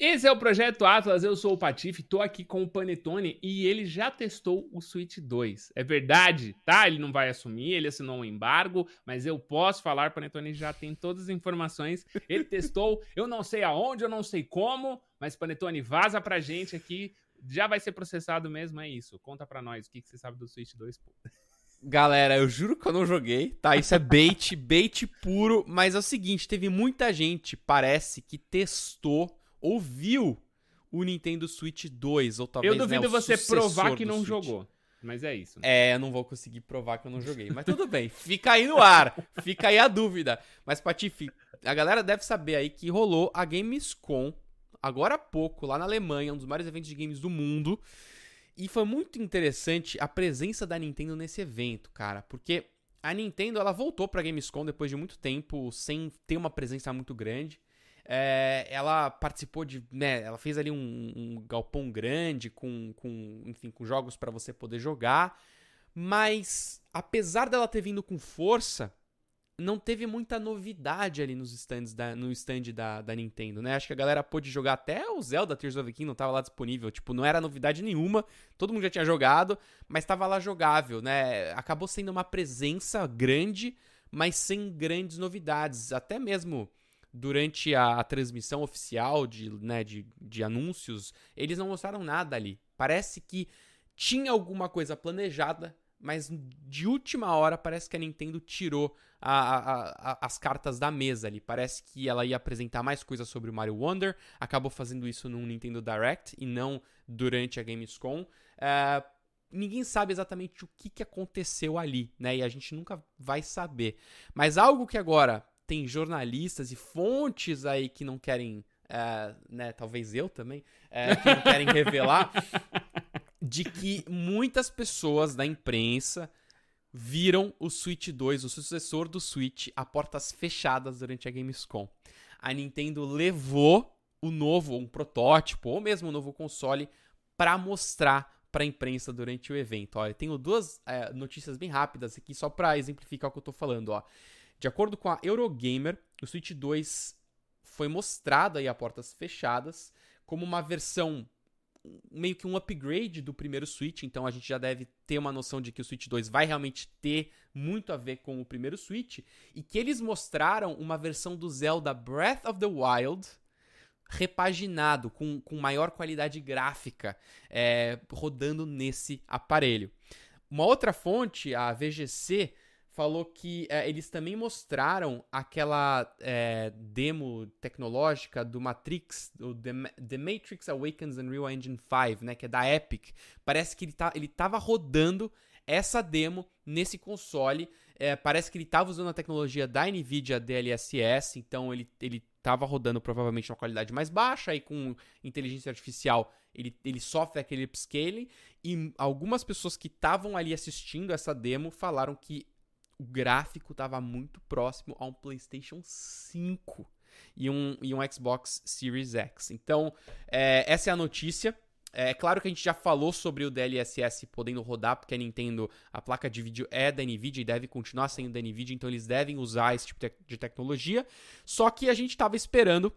Esse é o Projeto Atlas, eu sou o Patife, tô aqui com o Panetone e ele já testou o Switch 2. É verdade, tá? Ele não vai assumir, ele assinou um embargo, mas eu posso falar, Panetone já tem todas as informações. Ele testou, eu não sei aonde, eu não sei como, mas Panetone, vaza pra gente aqui. Já vai ser processado mesmo, é isso. Conta pra nós o que, que você sabe do Switch 2, pô. Galera, eu juro que eu não joguei, tá? Isso é bait, bait puro, mas é o seguinte, teve muita gente, parece, que testou ouviu o Nintendo Switch 2, ou talvez Eu duvido né, você provar que não jogou. Mas é isso. Né? É, eu não vou conseguir provar que eu não joguei. Mas tudo bem, fica aí no ar. Fica aí a dúvida. Mas, Patife, a galera deve saber aí que rolou a Gamescom agora há pouco, lá na Alemanha, um dos maiores eventos de games do mundo. E foi muito interessante a presença da Nintendo nesse evento, cara. Porque a Nintendo, ela voltou pra Gamescom depois de muito tempo, sem ter uma presença muito grande. É, ela participou de, né, ela fez ali um, um galpão grande com, com, enfim, com jogos para você poder jogar, mas apesar dela ter vindo com força, não teve muita novidade ali nos stands da, no stand da, da Nintendo, né? Acho que a galera pôde jogar até o Zelda Tears of the Kingdom tava lá disponível, tipo, não era novidade nenhuma, todo mundo já tinha jogado, mas tava lá jogável, né? Acabou sendo uma presença grande, mas sem grandes novidades, até mesmo durante a, a transmissão oficial de, né, de, de anúncios, eles não mostraram nada ali. Parece que tinha alguma coisa planejada, mas de última hora parece que a Nintendo tirou a, a, a, as cartas da mesa ali. Parece que ela ia apresentar mais coisas sobre o Mario Wonder, acabou fazendo isso no Nintendo Direct e não durante a Gamescom. Uh, ninguém sabe exatamente o que, que aconteceu ali, né? E a gente nunca vai saber. Mas algo que agora tem jornalistas e fontes aí que não querem, uh, né, talvez eu também, uh, que não querem revelar, de que muitas pessoas da imprensa viram o Switch 2, o sucessor do Switch, a portas fechadas durante a Gamescom. A Nintendo levou o novo, um protótipo, ou mesmo o novo console, para mostrar para a imprensa durante o evento. Olha, tenho duas é, notícias bem rápidas aqui, só para exemplificar o que eu estou falando. Ó. De acordo com a Eurogamer, o Switch 2 foi mostrado aí a portas fechadas como uma versão meio que um upgrade do primeiro Switch, então a gente já deve ter uma noção de que o Switch 2 vai realmente ter muito a ver com o primeiro Switch e que eles mostraram uma versão do Zelda Breath of the Wild repaginado, com, com maior qualidade gráfica, é, rodando nesse aparelho. Uma outra fonte, a VGC, falou que é, eles também mostraram aquela é, demo tecnológica do Matrix, do The, The, Matrix Awakens Unreal Engine 5, né, que é da Epic. Parece que ele, tá, ele tava rodando essa demo nesse console. É, parece que ele estava usando a tecnologia da NVIDIA DLSS, então ele, ele tava rodando provavelmente uma qualidade mais baixa e com inteligência artificial ele, ele sofre aquele upscaling e algumas pessoas que estavam ali assistindo essa demo falaram que o gráfico estava muito próximo a um PlayStation 5 e um, e um Xbox Series X. Então, é, essa é a notícia. É claro que a gente já falou sobre o DLSS podendo rodar, porque a Nintendo, a placa de vídeo é da Nvidia e deve continuar sendo da Nvidia, então eles devem usar esse tipo de tecnologia. Só que a gente estava esperando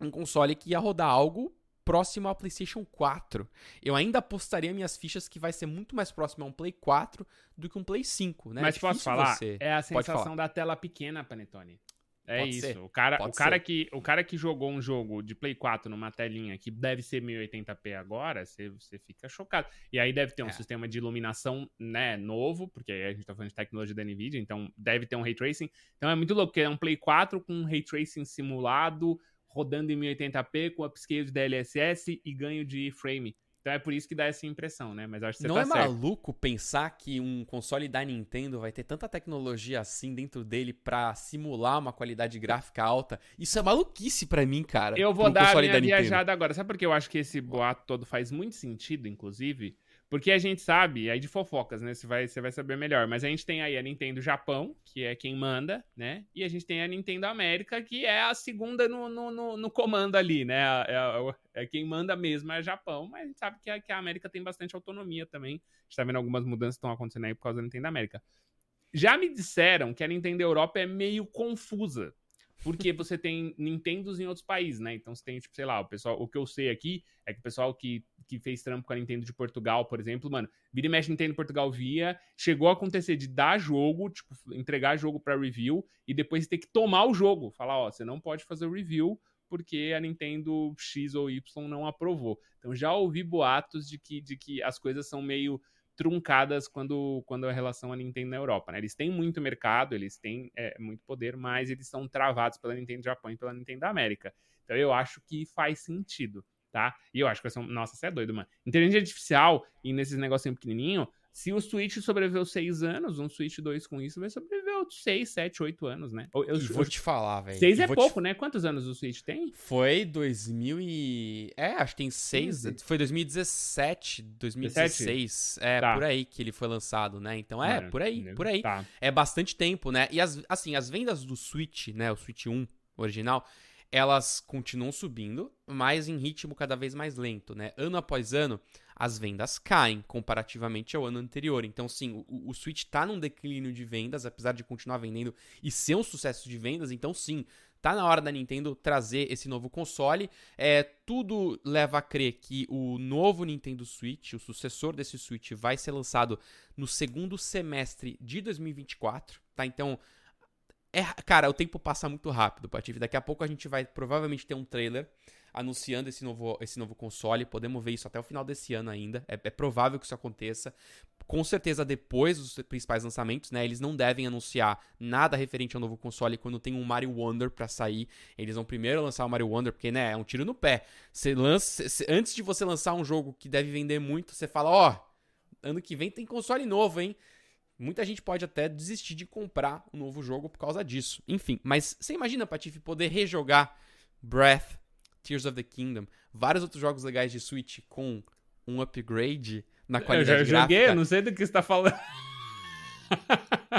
um console que ia rodar algo próximo ao PlayStation 4. Eu ainda apostaria minhas fichas que vai ser muito mais próximo a um Play 4 do que um Play 5, né? Mas é posso falar? Você... É a sensação da tela pequena, Panetone. É Pode isso. Ser. O cara, o, cara que, o cara que jogou um jogo de Play 4 numa telinha que deve ser 1080p agora, você, você fica chocado. E aí deve ter um é. sistema de iluminação né, novo, porque a gente tá falando de tecnologia da NVIDIA, então deve ter um ray tracing. Então é muito louco, porque é um Play 4 com um ray tracing simulado, rodando em 1080p com upscale de DLSS e ganho de frame. Então é por isso que dá essa impressão, né? Mas acho que você Não tá é certo. maluco pensar que um console da Nintendo vai ter tanta tecnologia assim dentro dele para simular uma qualidade gráfica alta? Isso é maluquice para mim, cara. Eu vou dar a minha viajada agora. Sabe por que eu acho que esse boato todo faz muito sentido, inclusive? Porque a gente sabe, aí de fofocas, né? Você vai, você vai saber melhor. Mas a gente tem aí a Nintendo Japão, que é quem manda, né? E a gente tem a Nintendo América, que é a segunda no, no, no, no comando ali, né? É, é, é, quem manda mesmo é Japão, mas a gente sabe que a, que a América tem bastante autonomia também. A gente tá vendo algumas mudanças que estão acontecendo aí por causa da Nintendo América. Já me disseram que a Nintendo Europa é meio confusa. Porque você tem Nintendos em outros países, né? Então você tem, tipo, sei lá, o pessoal, o que eu sei aqui é que o pessoal que, que fez trampo com a Nintendo de Portugal, por exemplo, mano, vira e mexe Nintendo Portugal via, chegou a acontecer de dar jogo, tipo, entregar jogo para review e depois ter que tomar o jogo, falar, ó, você não pode fazer o review porque a Nintendo X ou Y não aprovou. Então já ouvi boatos de que, de que as coisas são meio truncadas quando, quando a relação a Nintendo na Europa. Né? Eles têm muito mercado, eles têm é, muito poder, mas eles são travados pela Nintendo Japão e pela Nintendo América. Então eu acho que faz sentido, tá? E eu acho que vai ser um... Nossa, você é doido, mano. Inteligência artificial e nesses negocinho pequenininho, se o Switch sobreviveu seis anos, um Switch 2 com isso vai sobreviver outros seis, sete, oito anos, né? Eu, eu vou te falar, velho. Seis é pouco, te... né? Quantos anos o Switch tem? Foi 2000 e... É, acho que tem seis... Foi 2017, 2016. 17? É, tá. por aí que ele foi lançado, né? Então é, por aí, por aí. Tá. É bastante tempo, né? E as, assim, as vendas do Switch, né? O Switch 1 original elas continuam subindo, mas em ritmo cada vez mais lento, né? Ano após ano, as vendas caem comparativamente ao ano anterior. Então, sim, o, o Switch está num declínio de vendas, apesar de continuar vendendo e ser um sucesso de vendas. Então, sim, tá na hora da Nintendo trazer esse novo console. É, tudo leva a crer que o novo Nintendo Switch, o sucessor desse Switch, vai ser lançado no segundo semestre de 2024, tá? Então, é, cara, o tempo passa muito rápido, Patife. Daqui a pouco a gente vai provavelmente ter um trailer anunciando esse novo, esse novo console. Podemos ver isso até o final desse ano ainda. É, é provável que isso aconteça. Com certeza depois dos principais lançamentos, né? Eles não devem anunciar nada referente ao novo console quando tem um Mario Wonder para sair. Eles vão primeiro lançar o Mario Wonder, porque, né, é um tiro no pé. Você lança, cê, antes de você lançar um jogo que deve vender muito, você fala, ó, oh, ano que vem tem console novo, hein? Muita gente pode até desistir de comprar um novo jogo por causa disso. Enfim, mas você imagina, Patife, poder rejogar Breath Tears of the Kingdom, vários outros jogos legais de Switch com um upgrade na qualidade eu já joguei, gráfica. eu não sei do que você tá falando.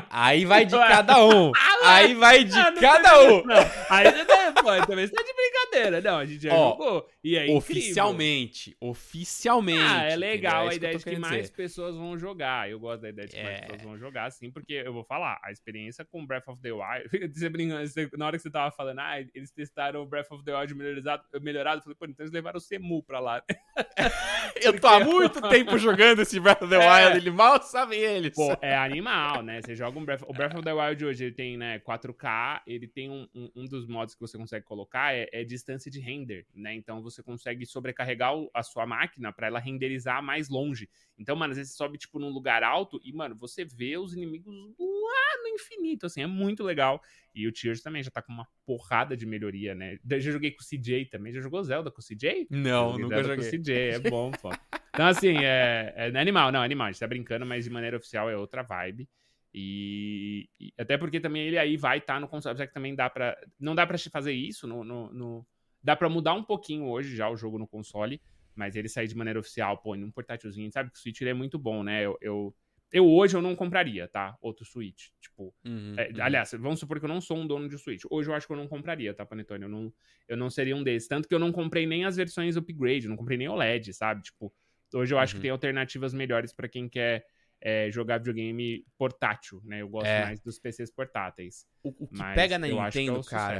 Aí vai de cada um. Aí vai de ah, cada um. Não. Aí você pô, também você tá de brincadeira. Não, a gente já Ó, jogou. E é Oficialmente. Incrível. Oficialmente. Ah, é legal é a ideia de que mais dizer. pessoas vão jogar. Eu gosto da ideia de que é... mais pessoas vão jogar, sim, porque eu vou falar, a experiência com Breath of the Wild. Você brincando, na hora que você tava falando, ah, eles testaram o Breath of the Wild melhorado, melhorado eu falei, pô, então eles levaram o Semu pra lá. eu tô há muito tempo jogando esse Breath of the é. Wild, ele mal sabe eles. Pô, é animal, né? Você joga um Breath, o Breath of the Wild hoje, ele tem, né, 4K, ele tem um, um, um dos modos que você consegue colocar é, é, distância de render, né? Então você consegue sobrecarregar a sua máquina para ela renderizar mais longe. Então, mano, às vezes você sobe, tipo, num lugar alto e, mano, você vê os inimigos lá no infinito, assim, é muito legal. E o Tears também já tá com uma porrada de melhoria, né? Já joguei com o CJ também. Já jogou Zelda com o CJ? Não, joguei nunca Zelda joguei. com o CJ, é bom, pô. Então, assim, é, é animal, não, é animal. A gente tá brincando, mas de maneira oficial é outra vibe. E, e, até porque também ele aí vai estar tá no console, já que também dá para não dá para fazer isso no, no, no dá para mudar um pouquinho hoje já o jogo no console, mas ele sair de maneira oficial, pô, num portátilzinho, sabe que o Switch ele é muito bom, né? Eu, eu, eu hoje eu não compraria, tá? Outro Switch, tipo, uhum, é, uhum. aliás, vamos supor que eu não sou um dono de Switch. Hoje eu acho que eu não compraria, tá, Panetone? Eu não, eu não seria um desses, tanto que eu não comprei nem as versões upgrade, não comprei nem OLED, sabe? Tipo, hoje eu acho uhum. que tem alternativas melhores para quem quer é, jogar videogame portátil, né? Eu gosto é. mais dos PCs portáteis. O, o que pega na é Nintendo, é cara.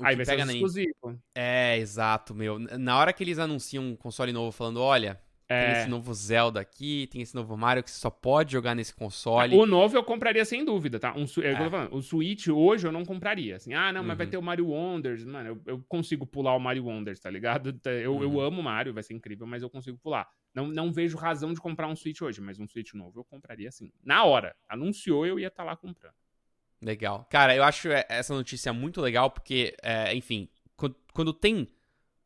O Aí vai pega ser exclusivo. É, exato, meu. Na hora que eles anunciam um console novo falando, olha, é. tem esse novo Zelda aqui, tem esse novo Mario que você só pode jogar nesse console. O novo eu compraria sem dúvida, tá? Um, é. falando, o Switch hoje eu não compraria. Assim, ah, não, mas vai uhum. ter o Mario Wonders. Mano, eu, eu, consigo pular o Mario Wonders, tá ligado? Eu, uhum. eu amo Mario, vai ser incrível, mas eu consigo pular. Não, não vejo razão de comprar um Switch hoje, mas um Switch novo eu compraria sim. Na hora. Anunciou, eu ia estar tá lá comprando. Legal. Cara, eu acho essa notícia muito legal porque, é, enfim, quando, quando tem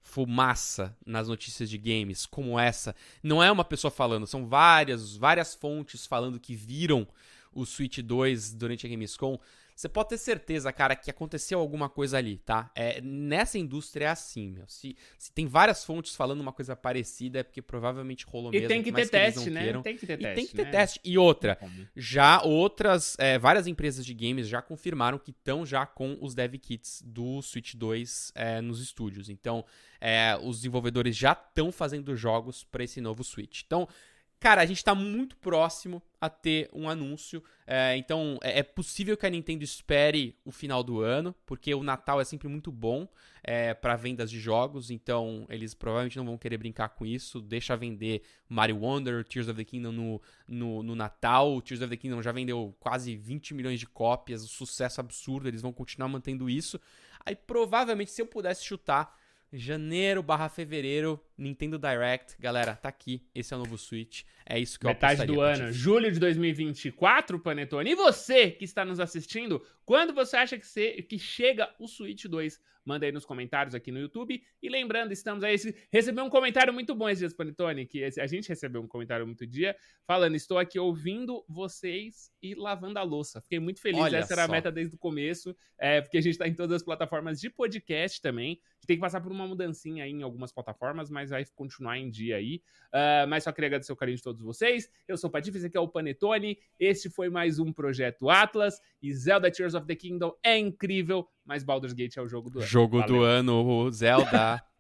fumaça nas notícias de games como essa, não é uma pessoa falando, são várias, várias fontes falando que viram o Switch 2 durante a Gamescom. Você pode ter certeza, cara, que aconteceu alguma coisa ali, tá? É, nessa indústria é assim, meu. Se, se tem várias fontes falando uma coisa parecida, é porque provavelmente rolou e mesmo. E tem que ter teste, né? Queiram. Tem que ter e teste. tem que ter né? teste. E outra, já outras, é, várias empresas de games já confirmaram que estão já com os dev kits do Switch 2 é, nos estúdios. Então, é, os desenvolvedores já estão fazendo jogos para esse novo Switch. Então, cara, a gente tá muito próximo a ter um anúncio. É, então, é, é, possível que a Nintendo espere o final do ano, porque o Natal é sempre muito bom é, para vendas de jogos. Então, eles provavelmente não vão querer brincar com isso. Deixa vender Mario Wonder, Tears of the Kingdom no, no, no Natal. Tears of the Kingdom já vendeu quase 20 milhões de cópias, um sucesso absurdo. Eles vão continuar mantendo isso. Aí, provavelmente, se eu pudesse chutar janeiro barra fevereiro, Nintendo Direct. Galera, tá aqui. Esse é o novo Switch. É isso que Metade eu Metade do ano, julho de 2024, Panetone. E você que está nos assistindo, quando você acha que, você, que chega o Switch 2? Manda aí nos comentários aqui no YouTube. E lembrando, estamos aí. Recebeu um comentário muito bom esses dias, Panetone, que a gente recebeu um comentário muito dia, falando: estou aqui ouvindo vocês e lavando a louça. Fiquei muito feliz. Olha Essa só. era a meta desde o começo, é, porque a gente está em todas as plataformas de podcast também. A gente tem que passar por uma mudancinha aí em algumas plataformas, mas vai continuar em dia aí. Uh, mas só queria agradecer o carinho de todos vocês. Eu sou o Patife, esse aqui é o Panetone. Este foi mais um Projeto Atlas. E Zelda Tears of the Kingdom é incrível, mas Baldur's Gate é o jogo do ano. Jogo Valeu. do ano, Zelda.